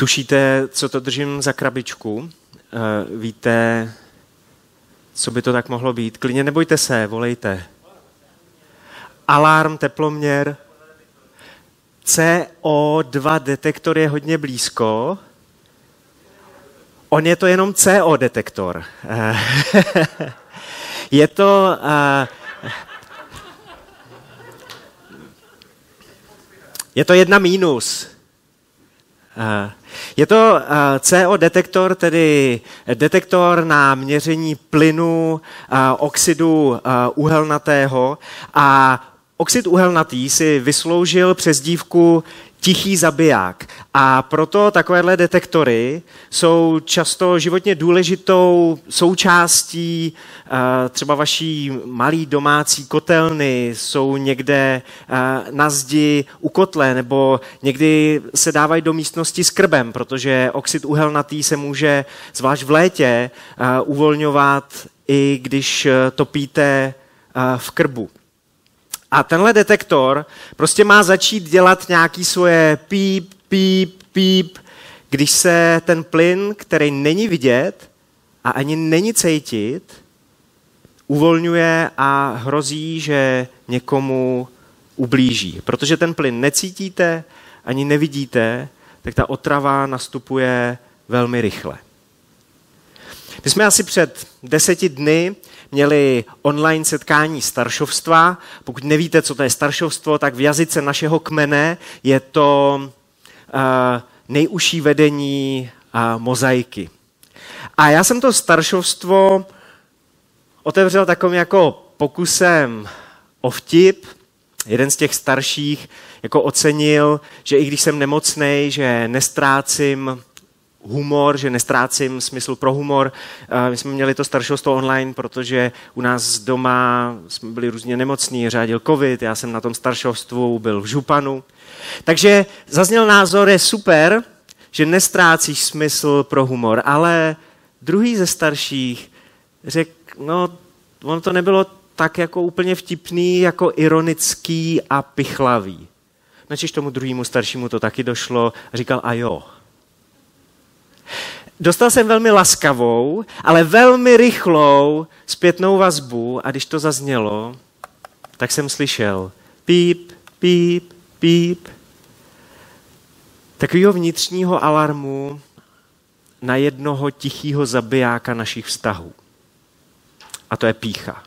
Tušíte, co to držím za krabičku? Eh, víte, co by to tak mohlo být? Klidně nebojte se, volejte. Alarm, teploměr. CO2 detektor je hodně blízko. On je to jenom CO detektor. Eh, je to... Uh, je to jedna mínus. Uh, je to CO detektor, tedy detektor na měření plynu, oxidu uhelnatého. A Oxid uhelnatý si vysloužil přes dívku tichý zabiják. A proto takovéhle detektory jsou často životně důležitou součástí eh, třeba vaší malý domácí kotelny, jsou někde eh, na zdi u kotle, nebo někdy se dávají do místnosti s krbem, protože oxid uhelnatý se může, zvlášť v létě, eh, uvolňovat i když topíte v krbu. A tenhle detektor prostě má začít dělat nějaký svoje píp, píp, píp, když se ten plyn, který není vidět a ani není cítit, uvolňuje a hrozí, že někomu ublíží. Protože ten plyn necítíte, ani nevidíte, tak ta otrava nastupuje velmi rychle. My jsme asi před deseti dny měli online setkání staršovstva. Pokud nevíte, co to je staršovstvo, tak v jazyce našeho kmene je to uh, nejužší vedení uh, mozaiky. A já jsem to staršovstvo otevřel takovým jako pokusem o vtip. Jeden z těch starších jako ocenil, že i když jsem nemocný, že nestrácím humor, že nestrácím smysl pro humor. My jsme měli to staršostvo online, protože u nás doma jsme byli různě nemocní, řádil covid, já jsem na tom staršovstvu byl v županu. Takže zazněl názor, je super, že nestrácíš smysl pro humor, ale druhý ze starších řekl, no, ono to nebylo tak jako úplně vtipný, jako ironický a pichlavý. Načiž tomu druhému staršímu to taky došlo a říkal, a jo, Dostal jsem velmi laskavou, ale velmi rychlou zpětnou vazbu a když to zaznělo, tak jsem slyšel píp, píp, píp. Takového vnitřního alarmu na jednoho tichého zabijáka našich vztahů. A to je pícha.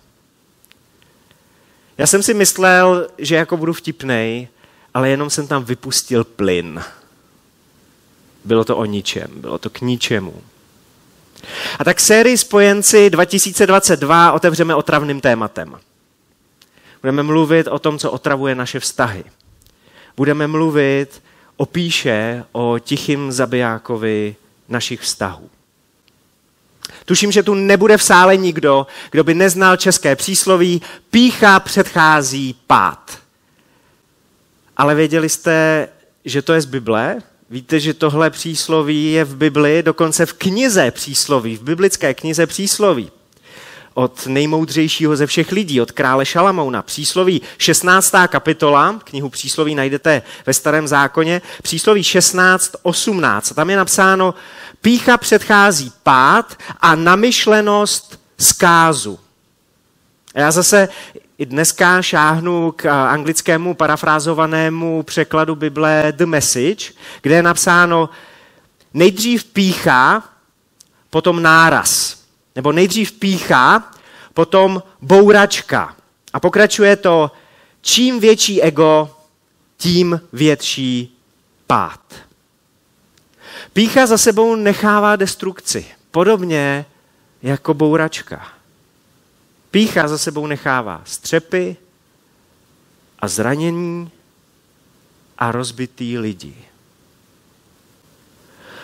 Já jsem si myslel, že jako budu vtipnej, ale jenom jsem tam vypustil plyn. Bylo to o ničem, bylo to k ničemu. A tak sérii Spojenci 2022 otevřeme otravným tématem. Budeme mluvit o tom, co otravuje naše vztahy. Budeme mluvit o píše, o tichým zabijákovi našich vztahů. Tuším, že tu nebude v sále nikdo, kdo by neznal české přísloví pícha předchází pád. Ale věděli jste, že to je z Bible? Víte, že tohle přísloví je v Bibli, dokonce v knize přísloví, v biblické knize přísloví. Od nejmoudřejšího ze všech lidí, od krále Šalamouna. Přísloví 16. kapitola, knihu přísloví najdete ve starém zákoně, přísloví 16, 18. Tam je napsáno, pícha předchází pád a namyšlenost zkázu. A já zase i dneska šáhnu k anglickému parafrázovanému překladu Bible The Message, kde je napsáno nejdřív pícha, potom náraz. Nebo nejdřív pícha, potom bouračka. A pokračuje to, čím větší ego, tím větší pád. Pícha za sebou nechává destrukci, podobně jako bouračka. Pícha za sebou nechává střepy a zranění a rozbitý lidi.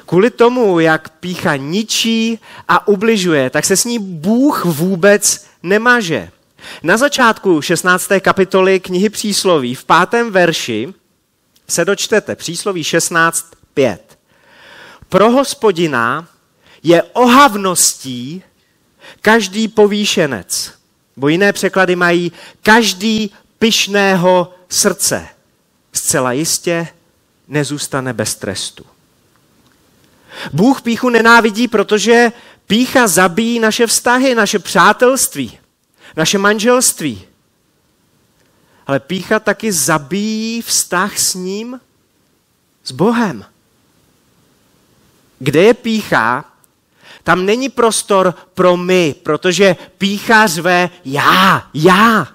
Kvůli tomu, jak pícha ničí a ubližuje, tak se s ní Bůh vůbec nemaže. Na začátku 16. kapitoly knihy Přísloví v pátém verši se dočtete Přísloví 16.5. Pro hospodina je ohavností každý povýšenec Bo jiné překlady mají každý pyšného srdce. Zcela jistě nezůstane bez trestu. Bůh píchu nenávidí, protože pícha zabíjí naše vztahy, naše přátelství, naše manželství. Ale pícha taky zabíjí vztah s ním, s Bohem. Kde je pícha, tam není prostor pro my, protože pícha řve já, já.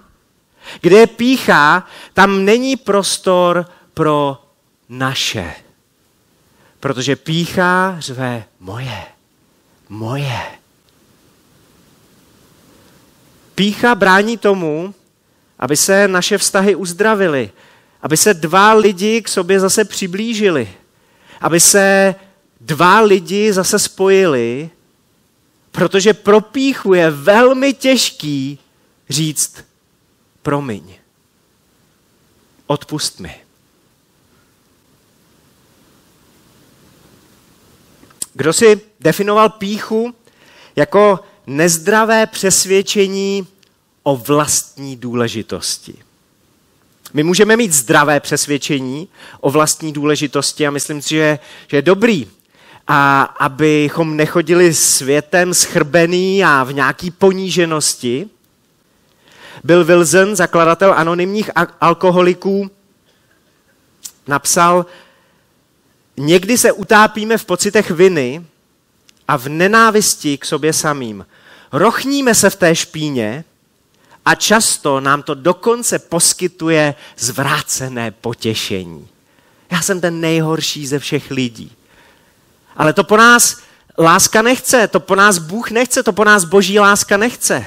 Kde je pícha, tam není prostor pro naše. Protože pícha řve moje, moje. Pícha brání tomu, aby se naše vztahy uzdravily, aby se dva lidi k sobě zase přiblížili, aby se dva lidi zase spojili, protože pro píchu je velmi těžký říct promiň, odpust mi. Kdo si definoval píchu jako nezdravé přesvědčení o vlastní důležitosti. My můžeme mít zdravé přesvědčení o vlastní důležitosti a myslím si, že, že je dobrý, a abychom nechodili světem schrbený a v nějaký poníženosti. Bill Wilson, zakladatel anonymních alkoholiků, napsal, někdy se utápíme v pocitech viny a v nenávisti k sobě samým. Rochníme se v té špíně a často nám to dokonce poskytuje zvrácené potěšení. Já jsem ten nejhorší ze všech lidí. Ale to po nás láska nechce, to po nás Bůh nechce, to po nás boží láska nechce.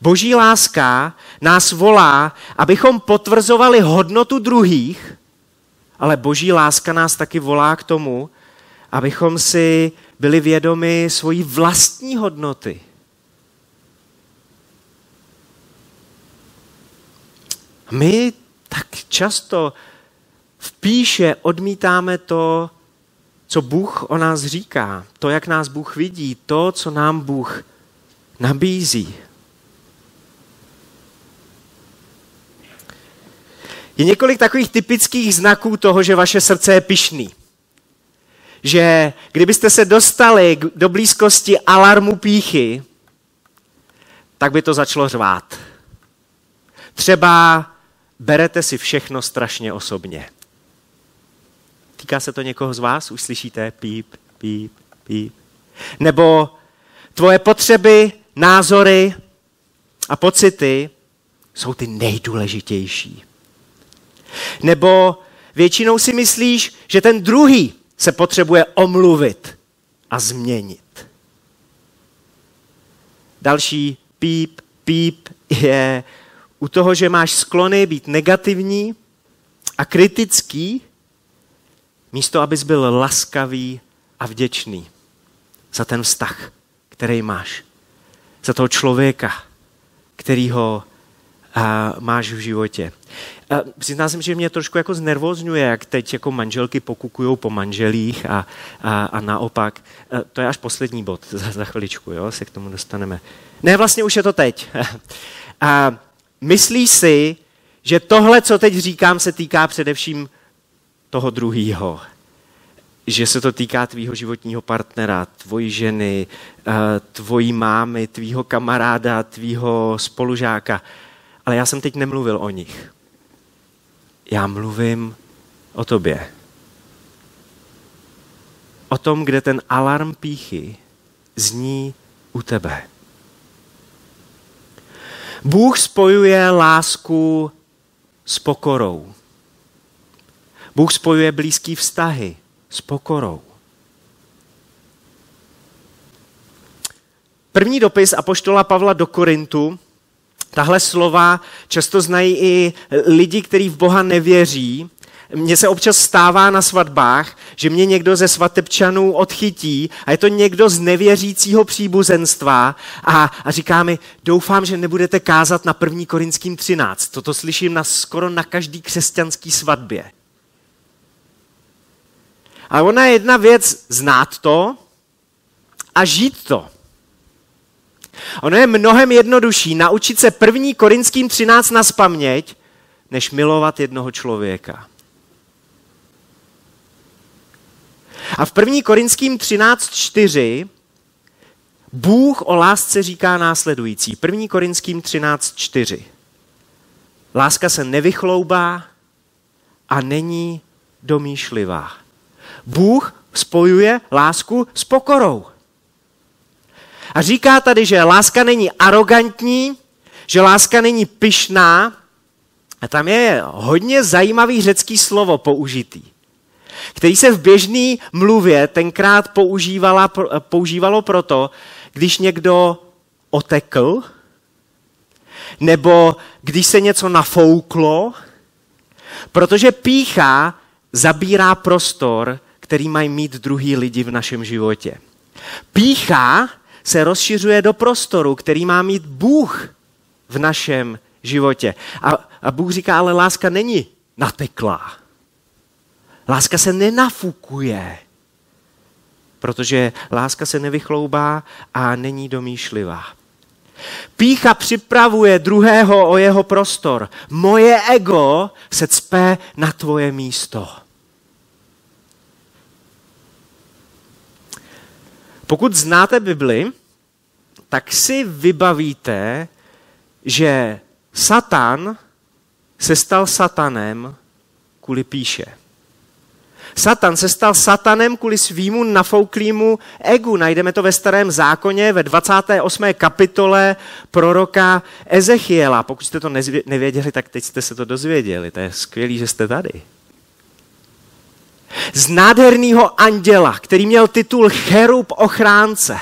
Boží láska nás volá, abychom potvrzovali hodnotu druhých, ale boží láska nás taky volá k tomu, abychom si byli vědomi svojí vlastní hodnoty. My tak často v píše odmítáme to, co Bůh o nás říká, to, jak nás Bůh vidí, to, co nám Bůh nabízí. Je několik takových typických znaků toho, že vaše srdce je pišný. Že kdybyste se dostali do blízkosti alarmu píchy, tak by to začalo řvát. Třeba berete si všechno strašně osobně. Týká se to někoho z vás? Už slyšíte píp, píp, píp. Nebo tvoje potřeby, názory a pocity jsou ty nejdůležitější. Nebo většinou si myslíš, že ten druhý se potřebuje omluvit a změnit. Další píp, píp je u toho, že máš sklony být negativní a kritický, místo abys byl laskavý a vděčný za ten vztah, který máš. Za toho člověka, kterýho a, máš v životě. A přiznám se, že mě trošku jako znervozňuje, jak teď jako manželky pokukují po manželích a, a, a naopak. A to je až poslední bod, za, za chviličku, jo, se k tomu dostaneme. Ne, vlastně už je to teď. a myslíš si, že tohle, co teď říkám, se týká především toho druhého. Že se to týká tvýho životního partnera, tvojí ženy, eh, tvojí mámy, tvýho kamaráda, tvýho spolužáka. Ale já jsem teď nemluvil o nich. Já mluvím o tobě. O tom, kde ten alarm píchy zní u tebe. Bůh spojuje lásku s pokorou. Bůh spojuje blízký vztahy s pokorou. První dopis Apoštola Pavla do Korintu, tahle slova často znají i lidi, kteří v Boha nevěří. Mně se občas stává na svatbách, že mě někdo ze svatebčanů odchytí a je to někdo z nevěřícího příbuzenstva a, a říká mi, doufám, že nebudete kázat na 1. Korinským 13. Toto slyším na, skoro na každý křesťanský svatbě. Ale ona je jedna věc znát to a žít to. Ono je mnohem jednodušší naučit se první Korinským 13 na spaměť, než milovat jednoho člověka. A v 1. Korinským 13.4 Bůh o lásce říká následující. 1. Korinským 13.4. Láska se nevychloubá a není domýšlivá. Bůh spojuje lásku s pokorou. A říká tady, že láska není arrogantní, že láska není pyšná. A tam je hodně zajímavý řecký slovo použitý, který se v běžné mluvě tenkrát používala, používalo proto, když někdo otekl, nebo když se něco nafouklo, protože pícha zabírá prostor, který mají mít druhý lidi v našem životě. Pícha se rozšiřuje do prostoru, který má mít Bůh v našem životě. A, a Bůh říká, ale láska není nateklá. Láska se nenafukuje, protože láska se nevychloubá a není domýšlivá. Pícha připravuje druhého o jeho prostor. Moje ego se cpe na tvoje místo. Pokud znáte Bibli, tak si vybavíte, že Satan se stal satanem kvůli píše. Satan se stal satanem kvůli svýmu nafouklýmu egu. Najdeme to ve starém zákoně ve 28. kapitole proroka Ezechiela. Pokud jste to nevěděli, tak teď jste se to dozvěděli. To je skvělé, že jste tady. Z nádherného anděla, který měl titul Cherub ochránce,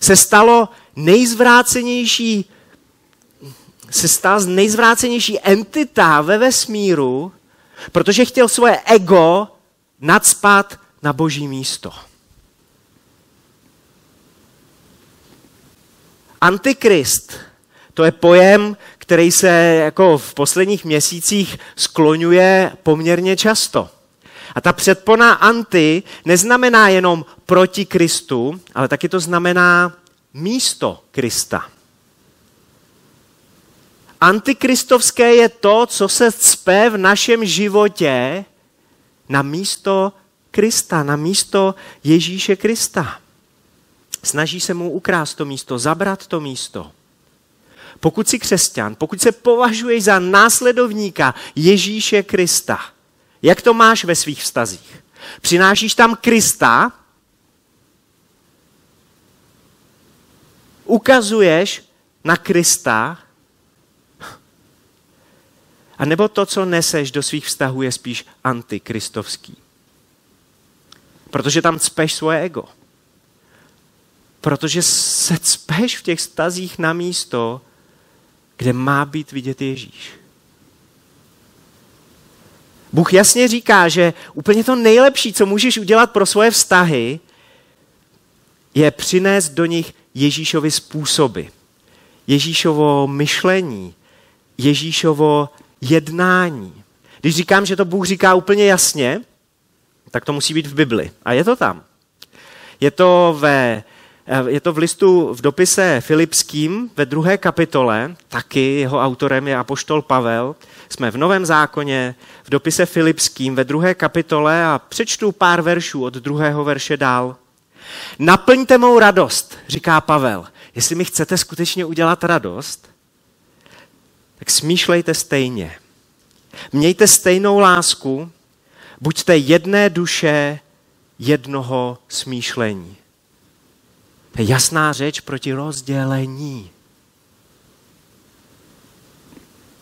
se stalo nejzvrácenější se stal nejzvrácenější entita ve vesmíru, protože chtěl svoje ego nadspat na boží místo. Antikrist, to je pojem, který se jako v posledních měsících skloňuje poměrně často. A ta předpona anti neznamená jenom proti Kristu, ale taky to znamená místo Krista. Antikristovské je to, co se cpe v našem životě na místo Krista, na místo Ježíše Krista. Snaží se mu ukrást to místo, zabrat to místo. Pokud jsi křesťan, pokud se považuješ za následovníka Ježíše Krista, jak to máš ve svých vztazích? Přinášíš tam Krista, ukazuješ na Krista, a nebo to, co neseš do svých vztahů, je spíš antikristovský. Protože tam cpeš svoje ego. Protože se cpeš v těch vztazích na místo, kde má být vidět Ježíš. Bůh jasně říká, že úplně to nejlepší, co můžeš udělat pro svoje vztahy, je přinést do nich Ježíšovi způsoby, Ježíšovo myšlení, Ježíšovo jednání. Když říkám, že to Bůh říká úplně jasně, tak to musí být v Bibli. A je to tam. Je to, ve, je to v listu v dopise Filipským ve druhé kapitole, taky jeho autorem je apoštol Pavel. Jsme v Novém zákoně, v dopise Filipským ve druhé kapitole a přečtu pár veršů od druhého verše dál. Naplňte mou radost, říká Pavel. Jestli mi chcete skutečně udělat radost, tak smýšlejte stejně. Mějte stejnou lásku, buďte jedné duše, jednoho smýšlení. To je jasná řeč proti rozdělení.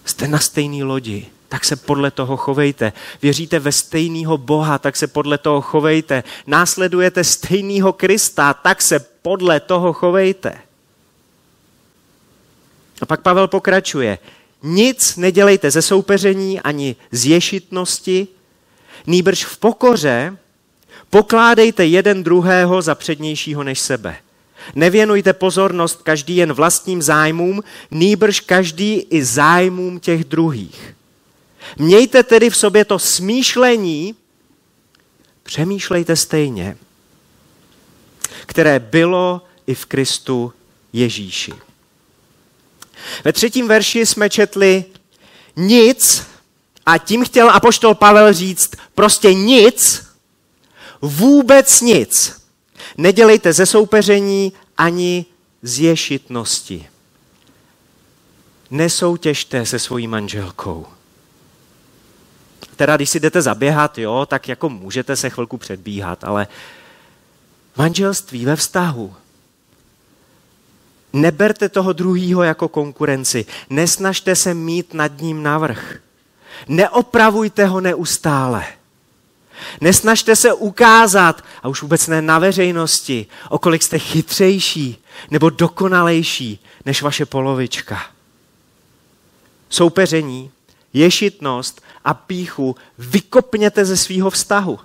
Jste na stejné lodi, tak se podle toho chovejte. Věříte ve stejného Boha, tak se podle toho chovejte. Následujete stejného Krista, tak se podle toho chovejte. A pak Pavel pokračuje. Nic nedělejte ze soupeření ani z ješitnosti, nýbrž v pokoře pokládejte jeden druhého za přednějšího než sebe. Nevěnujte pozornost každý jen vlastním zájmům, nýbrž každý i zájmům těch druhých. Mějte tedy v sobě to smýšlení, přemýšlejte stejně, které bylo i v Kristu Ježíši. Ve třetím verši jsme četli nic a tím chtěl apoštol Pavel říct prostě nic, vůbec nic. Nedělejte ze soupeření ani z ješitnosti. Nesoutěžte se svojí manželkou. Teda, když si jdete zaběhat, jo, tak jako můžete se chvilku předbíhat, ale manželství ve vztahu. Neberte toho druhýho jako konkurenci. Nesnažte se mít nad ním navrh. Neopravujte ho neustále. Nesnažte se ukázat, a už vůbec ne na veřejnosti, o kolik jste chytřejší nebo dokonalejší než vaše polovička. Soupeření, ješitnost a píchu vykopněte ze svého vztahu.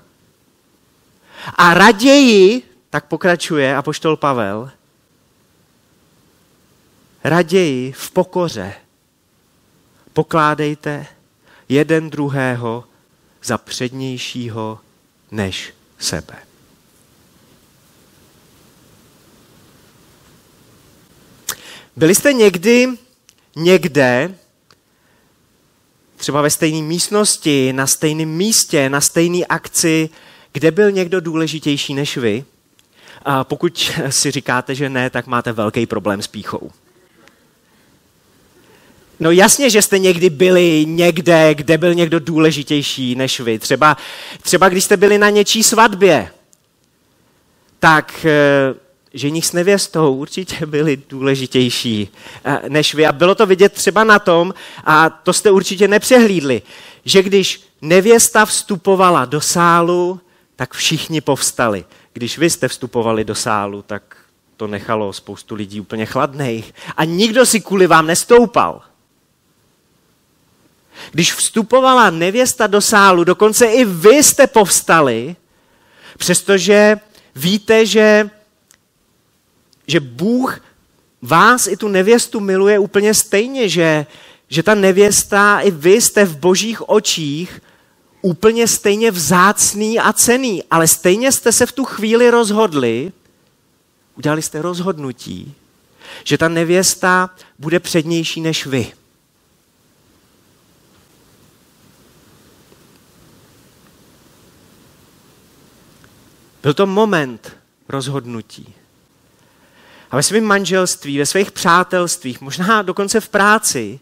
A raději, tak pokračuje apoštol Pavel, raději v pokoře pokládejte jeden druhého za přednějšího než sebe. Byli jste někdy někde, třeba ve stejné místnosti, na stejném místě, na stejné akci, kde byl někdo důležitější než vy? A pokud si říkáte, že ne, tak máte velký problém s píchou. No jasně, že jste někdy byli někde, kde byl někdo důležitější než vy. Třeba, třeba když jste byli na něčí svatbě, tak eh, ženich s nevěstou určitě byli důležitější eh, než vy. A bylo to vidět třeba na tom, a to jste určitě nepřehlídli, že když nevěsta vstupovala do sálu, tak všichni povstali. Když vy jste vstupovali do sálu, tak to nechalo spoustu lidí úplně chladných. A nikdo si kvůli vám nestoupal. Když vstupovala nevěsta do sálu, dokonce i vy jste povstali, přestože víte, že, že Bůh vás i tu nevěstu miluje úplně stejně, že, že ta nevěsta i vy jste v božích očích úplně stejně vzácný a cený, ale stejně jste se v tu chvíli rozhodli, udělali jste rozhodnutí, že ta nevěsta bude přednější než vy. Byl to moment rozhodnutí. A ve svém manželství, ve svých přátelstvích, možná dokonce v práci,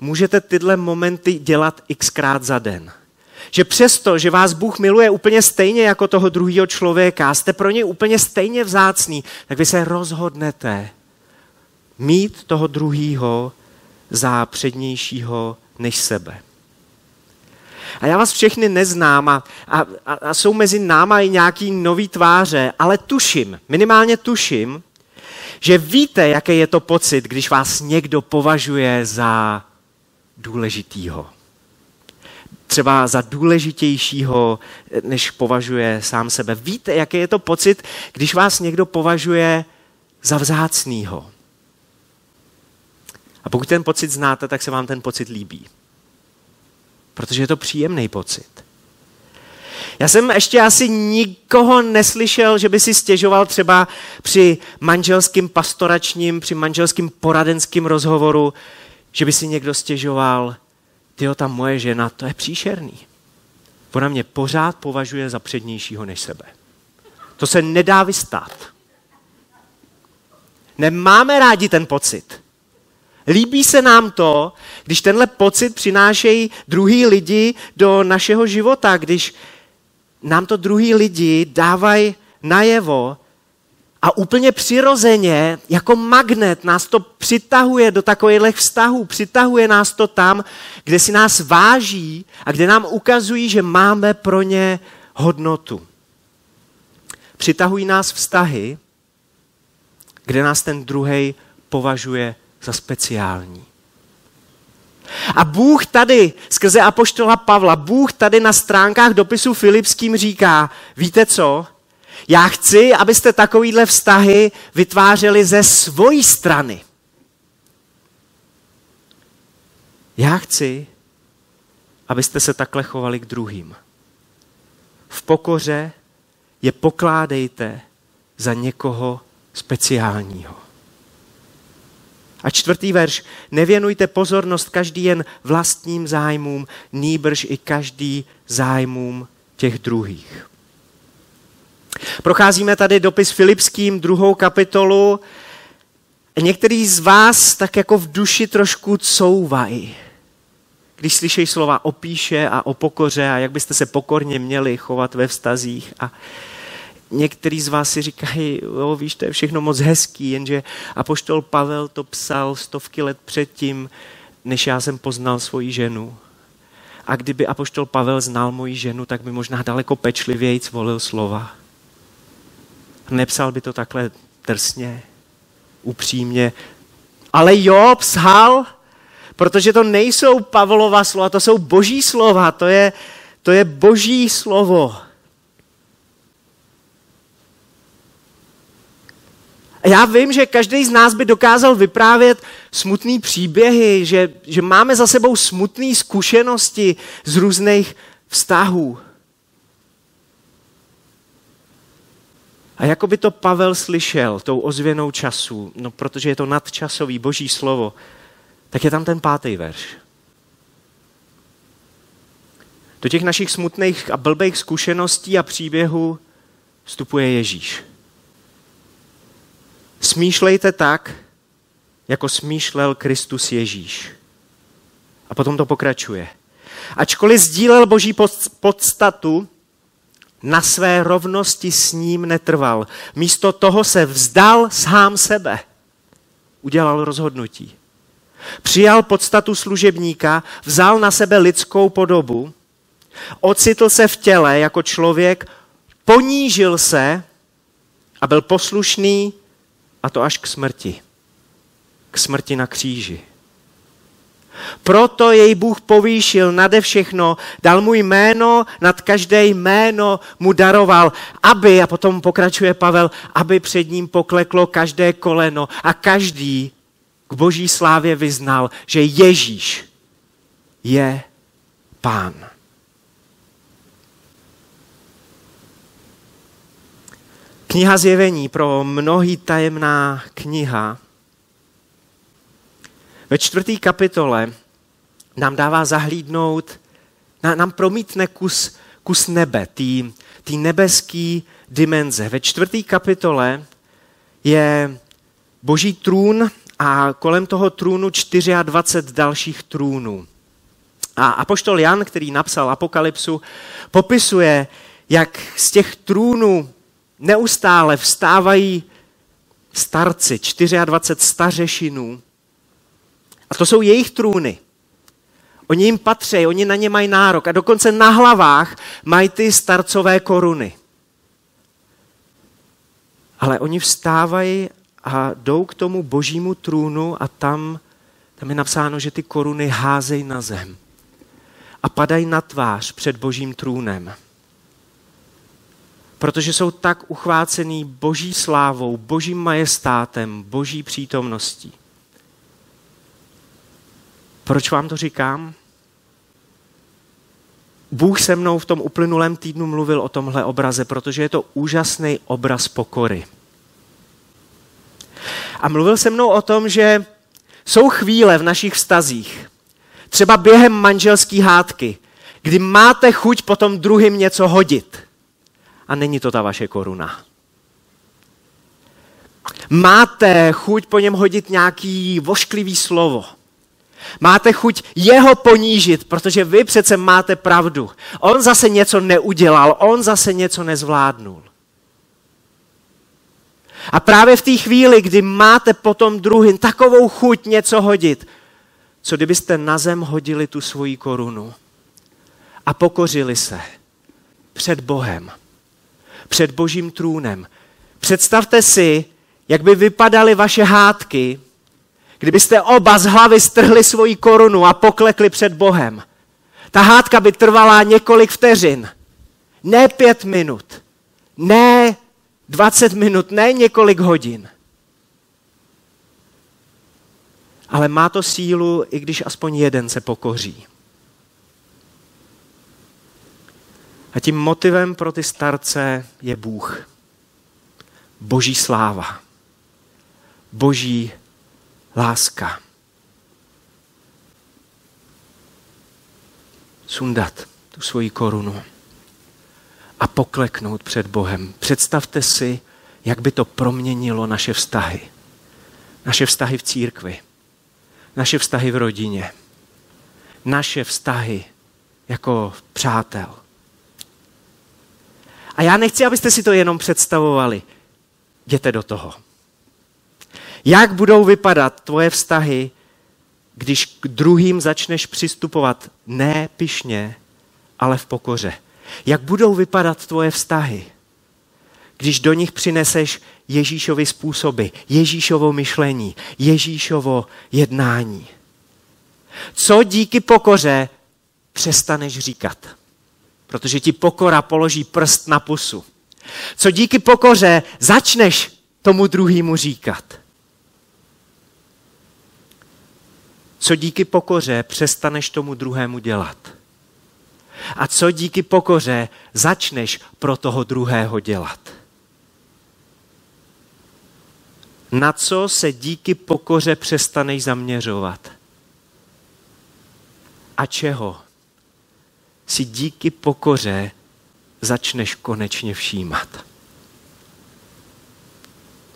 můžete tyhle momenty dělat xkrát za den. Že přesto, že vás Bůh miluje úplně stejně jako toho druhého člověka, jste pro něj úplně stejně vzácný, tak vy se rozhodnete mít toho druhého za přednějšího než sebe. A já vás všechny neznám a, a, a jsou mezi náma i nějaký nový tváře, ale tuším, minimálně tuším, že víte, jaký je to pocit, když vás někdo považuje za důležitýho. Třeba za důležitějšího, než považuje sám sebe. Víte, jaký je to pocit, když vás někdo považuje za vzácnýho. A pokud ten pocit znáte, tak se vám ten pocit líbí protože je to příjemný pocit. Já jsem ještě asi nikoho neslyšel, že by si stěžoval třeba při manželským pastoračním, při manželským poradenským rozhovoru, že by si někdo stěžoval, tyjo, ta moje žena, to je příšerný. Ona mě pořád považuje za přednějšího než sebe. To se nedá vystát. Nemáme rádi ten pocit. Líbí se nám to, když tenhle pocit přinášejí druhý lidi do našeho života, když nám to druhý lidi dávají najevo a úplně přirozeně, jako magnet, nás to přitahuje do takových vztahů, přitahuje nás to tam, kde si nás váží a kde nám ukazují, že máme pro ně hodnotu. Přitahují nás vztahy, kde nás ten druhý považuje za speciální. A Bůh tady, skrze apoštola Pavla, Bůh tady na stránkách dopisu Filipským říká, víte co? Já chci, abyste takovýhle vztahy vytvářeli ze svojí strany. Já chci, abyste se takhle chovali k druhým. V pokoře je pokládejte za někoho speciálního. A čtvrtý verš. Nevěnujte pozornost každý jen vlastním zájmům, nýbrž i každý zájmům těch druhých. Procházíme tady dopis Filipským, druhou kapitolu. Některý z vás tak jako v duši trošku couvají. Když slyšejí slova o píše a o pokoře a jak byste se pokorně měli chovat ve vztazích a některý z vás si říkají, jo, víš, to je všechno moc hezký, jenže apoštol Pavel to psal stovky let předtím, než já jsem poznal svoji ženu. A kdyby apoštol Pavel znal moji ženu, tak by možná daleko pečlivěji volil slova. Nepsal by to takhle drsně, upřímně. Ale jo, psal, protože to nejsou Pavlova slova, to jsou boží slova, to je, to je boží slovo. A já vím, že každý z nás by dokázal vyprávět smutný příběhy, že, že máme za sebou smutné zkušenosti z různých vztahů. A jako by to Pavel slyšel tou ozvěnou času, no protože je to nadčasový boží slovo, tak je tam ten pátý verš. Do těch našich smutných a blbých zkušeností a příběhů vstupuje Ježíš. Smýšlejte tak, jako smýšlel Kristus Ježíš. A potom to pokračuje. Ačkoliv sdílel boží podstatu, na své rovnosti s ním netrval. Místo toho se vzdal sám sebe. Udělal rozhodnutí. Přijal podstatu služebníka, vzal na sebe lidskou podobu, ocitl se v těle jako člověk, ponížil se a byl poslušný a to až k smrti. K smrti na kříži. Proto jej Bůh povýšil nade všechno, dal mu jméno, nad každé jméno mu daroval, aby, a potom pokračuje Pavel, aby před ním pokleklo každé koleno a každý k boží slávě vyznal, že Ježíš je pán. Kniha zjevení pro mnohý tajemná kniha. Ve čtvrté kapitole nám dává zahlídnout, nám promítne kus, kus nebe, tý nebeský dimenze. Ve čtvrté kapitole je boží trůn a kolem toho trůnu 24 dalších trůnů. A apoštol Jan, který napsal Apokalypsu, popisuje, jak z těch trůnů neustále vstávají starci, 24 stařešinů. A to jsou jejich trůny. Oni jim patří, oni na ně mají nárok a dokonce na hlavách mají ty starcové koruny. Ale oni vstávají a jdou k tomu božímu trůnu a tam, tam je napsáno, že ty koruny házejí na zem a padají na tvář před božím trůnem protože jsou tak uchvácený boží slávou, božím majestátem, boží přítomností. Proč vám to říkám? Bůh se mnou v tom uplynulém týdnu mluvil o tomhle obraze, protože je to úžasný obraz pokory. A mluvil se mnou o tom, že jsou chvíle v našich vztazích, třeba během manželské hádky, kdy máte chuť potom druhým něco hodit – a není to ta vaše koruna. Máte chuť po něm hodit nějaký vošklivý slovo. Máte chuť jeho ponížit, protože vy přece máte pravdu. On zase něco neudělal, on zase něco nezvládnul. A právě v té chvíli, kdy máte potom druhým takovou chuť něco hodit, co kdybyste na zem hodili tu svoji korunu a pokořili se před Bohem před božím trůnem. Představte si, jak by vypadaly vaše hádky, kdybyste oba z hlavy strhli svoji korunu a poklekli před Bohem. Ta hádka by trvala několik vteřin, ne pět minut, ne dvacet minut, ne několik hodin. Ale má to sílu, i když aspoň jeden se pokoří. A tím motivem pro ty starce je Bůh. Boží sláva. Boží láska. Sundat tu svoji korunu a pokleknout před Bohem. Představte si, jak by to proměnilo naše vztahy. Naše vztahy v církvi, naše vztahy v rodině, naše vztahy jako přátel. A já nechci, abyste si to jenom představovali. Jděte do toho. Jak budou vypadat tvoje vztahy, když k druhým začneš přistupovat ne pišně, ale v pokoře? Jak budou vypadat tvoje vztahy, když do nich přineseš Ježíšovi způsoby, Ježíšovo myšlení, Ježíšovo jednání? Co díky pokoře přestaneš říkat? Protože ti pokora položí prst na pusu. Co díky pokoře začneš tomu druhému říkat? Co díky pokoře přestaneš tomu druhému dělat? A co díky pokoře začneš pro toho druhého dělat? Na co se díky pokoře přestaneš zaměřovat? A čeho si díky pokoře začneš konečně všímat?